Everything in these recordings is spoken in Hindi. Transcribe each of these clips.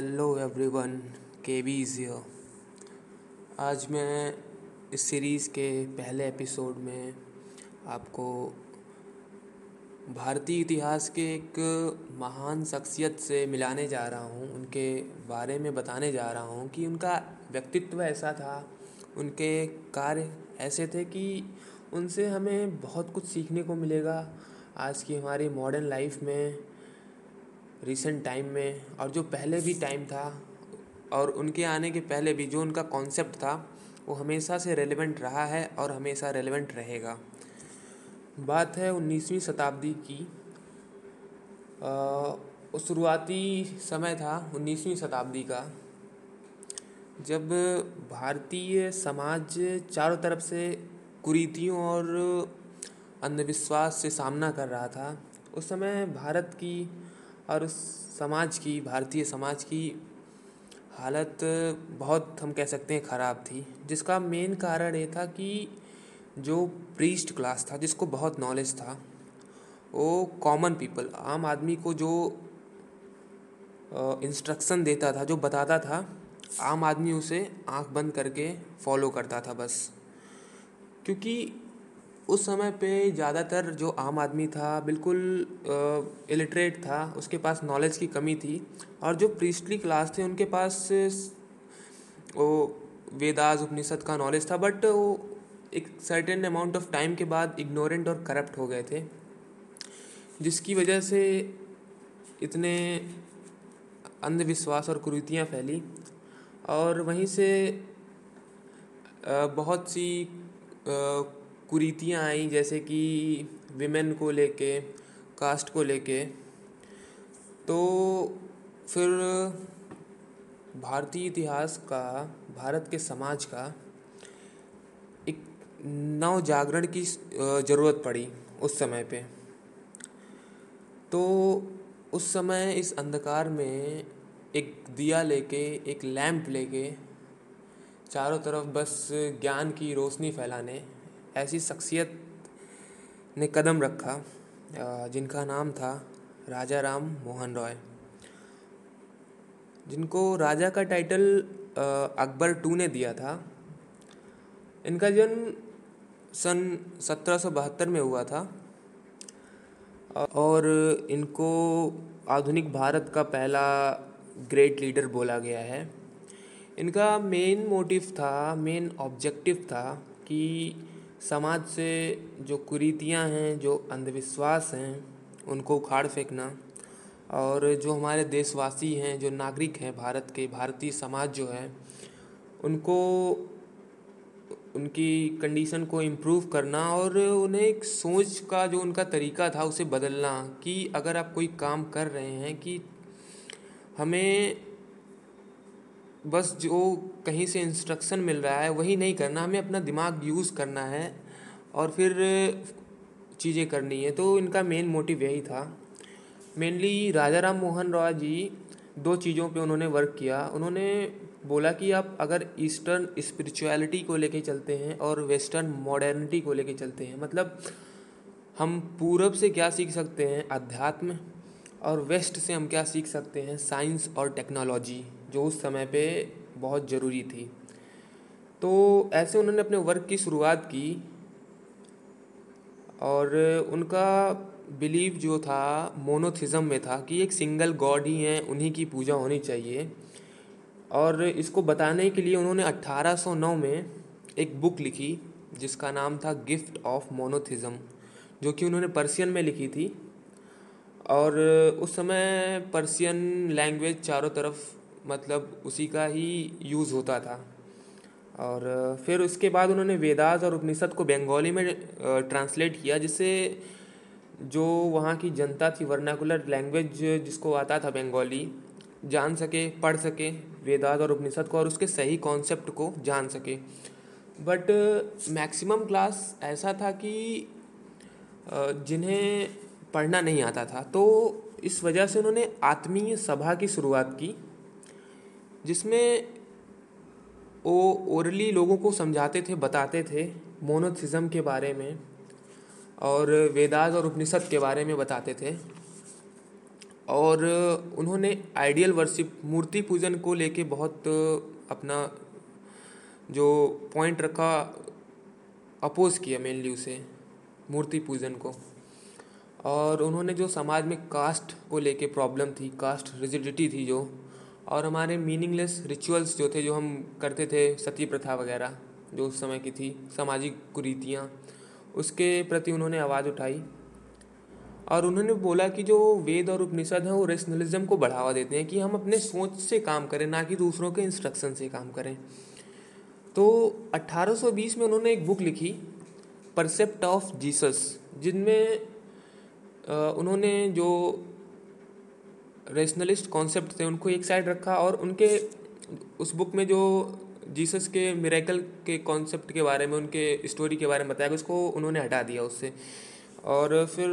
Hello everyone K B here आज मैं इस सीरीज़ के पहले एपिसोड में आपको भारतीय इतिहास के एक महान शख्सियत से मिलाने जा रहा हूँ, उनके बारे में बताने जा रहा हूँ कि उनका व्यक्तित्व ऐसा था, उनके कार्य ऐसे थे कि उनसे हमें बहुत कुछ सीखने को मिलेगा। आज की हमारी मॉडर्न लाइफ में रिसेंट टाइम में और जो पहले भी टाइम था और उनके आने के पहले भी जो उनका कॉन्सेप्ट था, वो हमेशा से रेलेवेंट रहा है और हमेशा रेलेवेंट रहेगा। बात है उन्नीसवीं शताब्दी की। शुरुआती समय था उन्नीसवीं शताब्दी का, जब भारतीय समाज चारों तरफ़ से कुरीतियों और अंधविश्वास से सामना कर रहा था। उस समय भारत की और उस समाज की, भारतीय समाज की हालत बहुत, हम कह सकते हैं, ख़राब थी। जिसका मेन कारण ये था कि जो प्रीस्ट क्लास था, जिसको बहुत नॉलेज था, वो कॉमन पीपल आम आदमी को जो इंस्ट्रक्शन देता था, जो बताता था, आम आदमी उसे आँख बंद करके फॉलो करता था बस। क्योंकि उस समय पे ज़्यादातर जो आम आदमी था, बिल्कुल इलिटरेट था, उसके पास नॉलेज की कमी थी। और जो प्रीस्टली क्लास थे, उनके पास वो वेदास उपनिषद का नॉलेज था बट वो एक सर्टेन अमाउंट ऑफ़ टाइम के बाद इग्नोरेंट और करप्ट हो गए थे। जिसकी वजह से इतने अंधविश्वास और कुरीतियाँ फैली। और वहीं से बहुत सी कुरीतियाँ आई जैसे कि विमेन को लेके कास्ट को लेके। तो फिर भारतीय इतिहास का, भारत के समाज का एक नव जागरण की ज़रूरत पड़ी उस समय पे। तो उस समय इस अंधकार में एक दिया लेके, एक लैंप लेके चारों तरफ़ बस ज्ञान की रोशनी फैलाने ऐसी शख्सियत ने कदम रखा जिनका नाम था राजा राम मोहन रॉय। जिनको राजा का टाइटल अकबर टू ने दिया था। इनका जन्म सन सत्रह सौ बहत्तर में हुआ था। और इनको आधुनिक भारत का पहला ग्रेट लीडर बोला गया है। इनका मेन मोटिव था मेन ऑब्जेक्टिव था कि समाज से जो कुरीतियाँ हैं, जो अंधविश्वास हैं, उनको उखाड़ फेंकना और जो हमारे देशवासी हैं, जो नागरिक हैं भारत के, भारतीय समाज जो है, उनको, उनकी कंडीशन को इम्प्रूव करना और उन्हें एक सोच का जो उनका तरीका था, उसे बदलना कि अगर आप कोई काम कर रहे हैं कि हमें बस जो कहीं से इंस्ट्रक्शन मिल रहा है, वही नहीं करना, हमें अपना दिमाग यूज़ करना है और फिर चीज़ें करनी है। तो इनका मेन मोटिव यही था। मेनली राजा राम मोहन रॉय जी दो चीज़ों पे उन्होंने वर्क किया। उन्होंने बोला कि आप अगर ईस्टर्न स्पिरिचुअलिटी को लेके चलते हैं और वेस्टर्न मॉडर्निटी को लेके चलते हैं मतलब हम पूरब से क्या सीख सकते हैं? अध्यात्म और वेस्ट से हम क्या सीख सकते हैं? साइंस और टेक्नोलॉजी जो उस समय पे बहुत ज़रूरी थी। तो ऐसे उन्होंने अपने वर्क की शुरुआत की और उनका बिलीव जो था, मोनोथिज़म में था कि एक सिंगल गॉड ही हैं, उन्हीं की पूजा होनी चाहिए। और इसको बताने के लिए उन्होंने 1809 में एक बुक लिखी, जिसका नाम था गिफ्ट ऑफ़ मोनोथिज़म, जो कि उन्होंने पर्सियन में लिखी थी। और उस समय पर्सियन लैंग्वेज चारों तरफ़ मतलब उसी का ही यूज़ होता था। और, फिर उसके बाद उन्होंने वेदास और उपनिषद को बंगाली में ट्रांसलेट किया, जिससे जो वहाँ की जनता थी वर्नाकुलर लैंग्वेज जिसको आता था बंगाली, जान सके, पढ़ सके वेदास और उपनिषद को और उसके सही कॉन्सेप्ट को जान सके। बट मैक्सिमम क्लास ऐसा था कि जिन्हें पढ़ना नहीं आता था। तो इस वजह से उन्होंने आत्मीय सभा की शुरुआत की। जिसमें वो ओरली लोगों को समझाते थे, बताते थे मोनोथिज़म के बारे में और वेदास और उपनिषद के बारे में बताते थे। और उन्होंने आइडियल वर्शिप मूर्ति पूजन को लेके बहुत अपना जो पॉइंट रखा अपोज किया मेनली उसे, मूर्ति पूजन को। और उन्होंने जो समाज में कास्ट को लेके प्रॉब्लम थी कास्ट रिजिडिटी थी जो और हमारे मीनिंगलेस रिचुअल्स जो थे, जो हम करते थे, सती प्रथा वगैरह, जो उस समय की थी, सामाजिक कुरीतियाँ, उसके प्रति उन्होंने आवाज़ उठाई। और उन्होंने बोला कि जो वेद और उपनिषद हैं, वो रेशनलिज्म को बढ़ावा देते हैं कि हम अपने सोच से काम करें, ना कि दूसरों के इंस्ट्रक्शन से काम करें। तो 1820 में उन्होंने एक बुक लिखी परसेप्ट ऑफ़ जीसस जिनमें उन्होंने जो रेशनलिस्ट कॉन्सेप्ट थे, उनको एक साइड रखा और उनके उस बुक में जो जीसस के मिरेकल के कॉन्सेप्ट के बारे में, उनके स्टोरी के बारे में बताया गया, उसको उन्होंने हटा दिया उससे। और फिर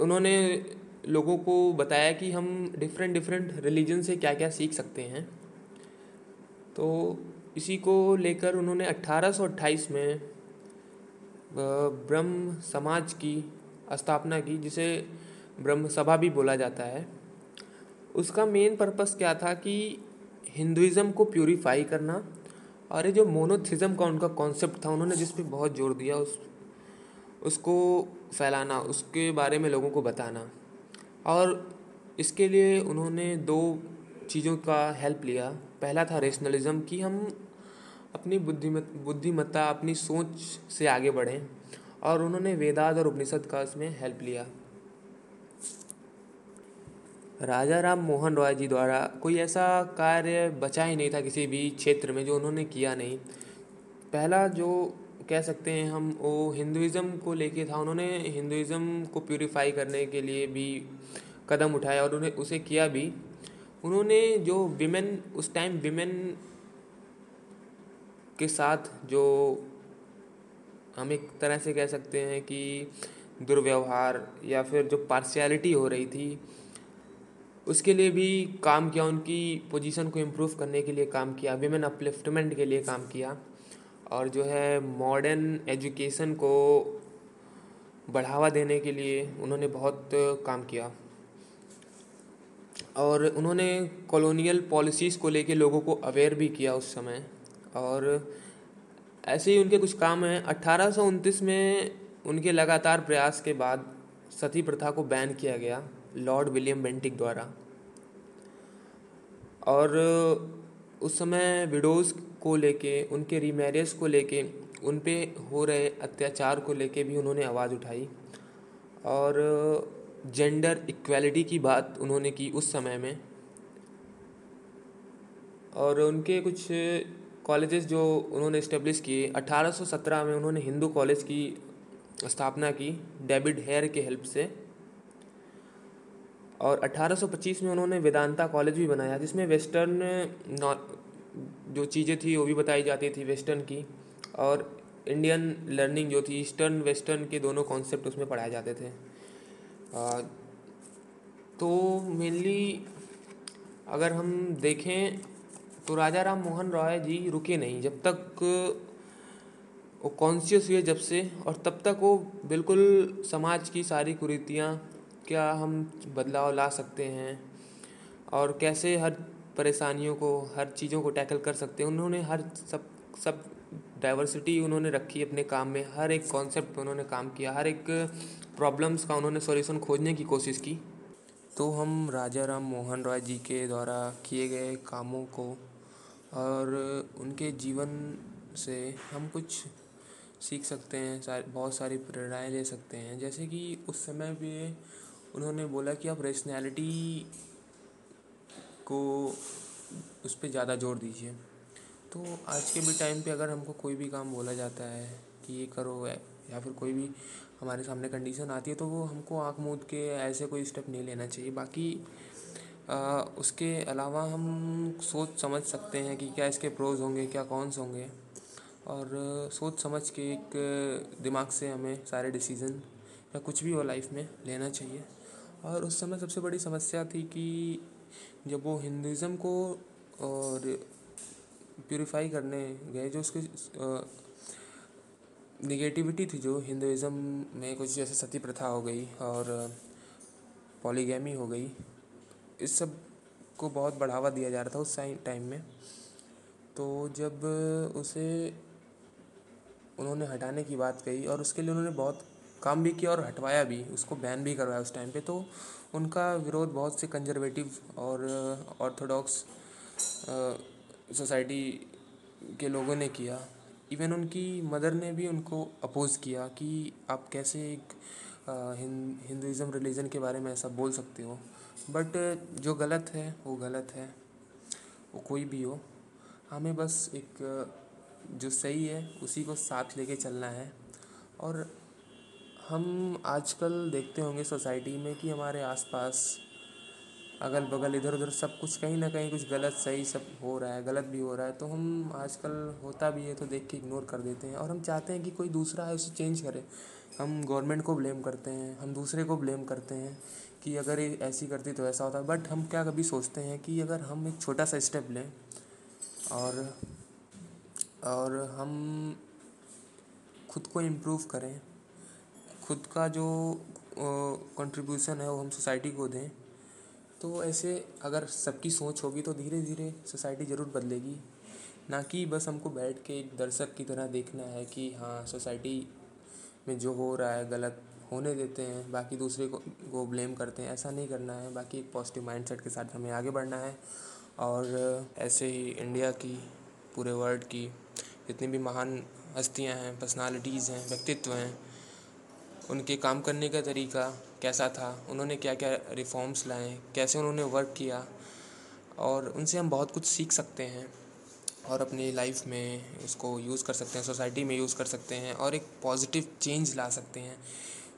उन्होंने लोगों को बताया कि हम डिफरेंट डिफरेंट रिलीजन से क्या क्या सीख सकते हैं। तो इसी को लेकर उन्होंने 1828 में ब्रह्म समाज की स्थापना की, जिसे ब्रह्म सभा भी बोला जाता है। उसका मेन पर्पस क्या था कि हिंदुज़म को प्योरीफाई करना और ये जो मोनोथिज़म का उनका कॉन्सेप्ट था, उन्होंने जिस पर बहुत ज़ोर दिया उस, उसको फैलाना, उसके बारे में लोगों को बताना। और इसके लिए उन्होंने दो चीज़ों का हेल्प लिया। पहला था रेशनलिज्म कि हम अपनी बुद्धिमत बुद्धिमत्ता, अपनी सोच से आगे बढ़ें। और उन्होंने वेदाद और उपनिषद का इसमें हेल्प लिया। राजा राम मोहन रॉय जी द्वारा कोई ऐसा कार्य बचा ही नहीं था किसी भी क्षेत्र में जो उन्होंने किया नहीं। पहला जो कह सकते हैं हम, वो हिंदुज़म को लेके था। उन्होंने हिंदुज़म को प्योरीफाई करने के लिए भी कदम उठाया और उन्हें, उसे किया भी। उन्होंने जो विमेन उस टाइम विमेन के साथ जो हम एक तरह से कह सकते हैं कि दुर्व्यवहार या फिर जो पार्शियलिटी हो रही थी उसके लिए भी काम किया, उनकी पोजीशन को इम्प्रूव करने के लिए काम किया विमेन अपलिफ्टमेंट के लिए काम किया और जो है मॉडर्न एजुकेशन को बढ़ावा देने के लिए उन्होंने बहुत काम किया। और उन्होंने कॉलोनियल पॉलिसीज़ को लेके लोगों को अवेयर भी किया उस समय और ऐसे ही उनके कुछ काम हैं। अट्ठारह में उनके लगातार प्रयास के बाद सती प्रथा को बैन किया गया। लॉर्ड विलियम बेंटिक द्वारा। और, उस समय विडोज़ को लेके, उनके रीमैरिज को लेके उन पे हो रहे अत्याचार को लेके भी उन्होंने आवाज़ उठाई। और, जेंडर इक्वालिटी की बात उन्होंने की उस समय में। और उनके कुछ कॉलेजेस जो उन्होंने इस्टेब्लिश किए 1817 में उन्होंने हिंदू कॉलेज की स्थापना की, डेविड हेयर के हेल्प से। और 1825 में उन्होंने वेदांता कॉलेज भी बनाया जिसमें वेस्टर्न जो चीज़ें थी वो भी बताई जाती थी वेस्टर्न की और इंडियन लर्निंग जो थी ईस्टर्न वेस्टर्न के दोनों कॉन्सेप्ट उसमें पढ़ाए जाते थे। आ, तो मेनली अगर हम देखें तो राजा राम मोहन रॉय जी रुके नहीं जब तक वो कॉन्शियस हुए जब से और तब तक वो बिल्कुल समाज की सारी कुरीतियाँ क्या हम बदलाव ला सकते हैं? और कैसे हर परेशानियों को, हर चीज़ों को टैकल कर सकते हैं? उन्होंने हर सब सब डाइवर्सिटी उन्होंने रखी अपने काम में। हर एक कॉन्सेप्ट उन्होंने काम किया। हर एक प्रॉब्लम्स का उन्होंने सॉल्यूशन खोजने की कोशिश की। तो हम राजा राम मोहन रॉय जी के द्वारा किए गए कामों को और उनके जीवन से हम कुछ सीख सकते हैं बहुत सारी प्रेरणाएँ ले सकते हैं। जैसे कि उस समय भी उन्होंने बोला कि आप रेशनैलिटी को उस पर ज़्यादा ज़ोर दीजिए। तो आज के भी टाइम पे अगर हमको कोई भी काम बोला जाता है कि ये करो या फिर कोई भी हमारे सामने कंडीशन आती है तो वो हमको आँख मूंद के ऐसे कोई स्टेप नहीं लेना चाहिए। बाकी आ, उसके अलावा हम सोच समझ सकते हैं कि क्या इसके प्रोज होंगे क्या कॉन्स होंगे। और सोच समझ के एक दिमाग से हमें सारे डिसीज़न या कुछ भी हो लाइफ में लेना चाहिए। और उस समय सबसे बड़ी समस्या थी कि जब वो हिंदुज़म को और प्योरीफाई करने गए, जो उसके निगेटिविटी थी, जो हिंदुज़म में कुछ जैसे सती प्रथा हो गई और पॉलीगैमी हो गई, इस सबको बहुत बढ़ावा दिया जा रहा था उस टाइम में। तो जब उसे उन्होंने हटाने की बात कही और उसके लिए उन्होंने बहुत काम भी किया और हटवाया भी, उसको बैन भी करवाया उस टाइम पे तो उनका विरोध बहुत से कंजर्वेटिव और ऑर्थोडॉक्स सोसाइटी के लोगों ने किया। इवन उनकी मदर ने भी उनको अपोज़ किया कि आप कैसे एक हिंदुज़म रिलीजन के बारे में ऐसा बोल सकते हो। बट जो गलत है, वो गलत है। वो कोई भी हो। हमें बस एक जो सही है, उसी को साथ लेके चलना है। और हम आजकल देखते होंगे सोसाइटी में कि हमारे आसपास अगल बगल इधर उधर सब कुछ कहीं ना कहीं कुछ गलत, सही सब हो रहा है, गलत भी हो रहा है तो हम आजकल होता भी है तो देख के इग्नोर कर देते हैं। और हम चाहते हैं कि कोई दूसरा है उसे चेंज करे। हम गवर्नमेंट को ब्लेम करते हैं, हम दूसरे को ब्लेम करते हैं कि अगर ये ऐसी करती तो ऐसा होता। बट हम क्या कभी सोचते हैं कि अगर हम एक छोटा सा स्टेप लें और और हम खुद को इम्प्रूव करें खुद का जो कंट्रीब्यूशन है वो हम सोसाइटी को दें तो ऐसे अगर सबकी सोच होगी तो धीरे धीरे सोसाइटी ज़रूर बदलेगी। ना कि बस हमको बैठ के एक दर्शक की तरह देखना है कि हाँ सोसाइटी में जो हो रहा है, गलत होने देते हैं, बाकी दूसरे को को ब्लेम करते हैं। ऐसा नहीं करना है, बाकी एक पॉजिटिव माइंडसेट के साथ हमें आगे बढ़ना है। और ऐसे ही इंडिया की, पूरे वर्ल्ड की जितनी भी महान हस्तियाँ हैं पर्सनालिटीज़ हैं, व्यक्तित्व हैं उनके काम करने का तरीका कैसा था? उन्होंने क्या क्या रिफॉर्म्स लाए? कैसे उन्होंने वर्क किया? और उनसे हम बहुत कुछ सीख सकते हैं और अपनी लाइफ में उसको यूज़ कर सकते हैं सोसाइटी में यूज़ कर सकते हैं और एक पॉजिटिव चेंज ला सकते हैं।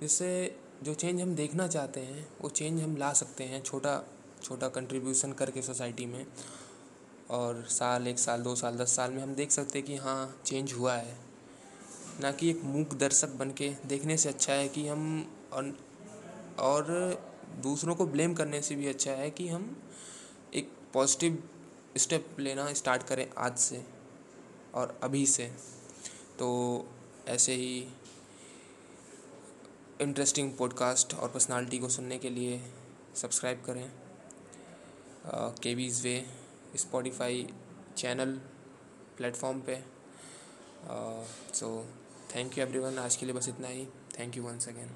जिससे जो चेंज हम देखना चाहते हैं, वो चेंज हम ला सकते हैं छोटा छोटा कंट्रीब्यूशन करके सोसाइटी में। और साल, एक साल, दो साल, दस साल में हम देख सकते हैं कि हाँ चेंज हुआ है। ना कि एक मूक दर्शक बन के देखने से अच्छा है कि हम और दूसरों को ब्लेम करने से भी अच्छा है कि हम एक पॉजिटिव स्टेप लेना स्टार्ट करें आज से और अभी से। तो ऐसे ही इंटरेस्टिंग पॉडकास्ट और पर्सनालिटी को सुनने के लिए सब्सक्राइब करें। के वीज़ वे, स्पॉटिफाई चैनल प्लेटफॉर्म पे। सो थैंक यू एवरीवन आज के लिए बस इतना ही. Thank you once again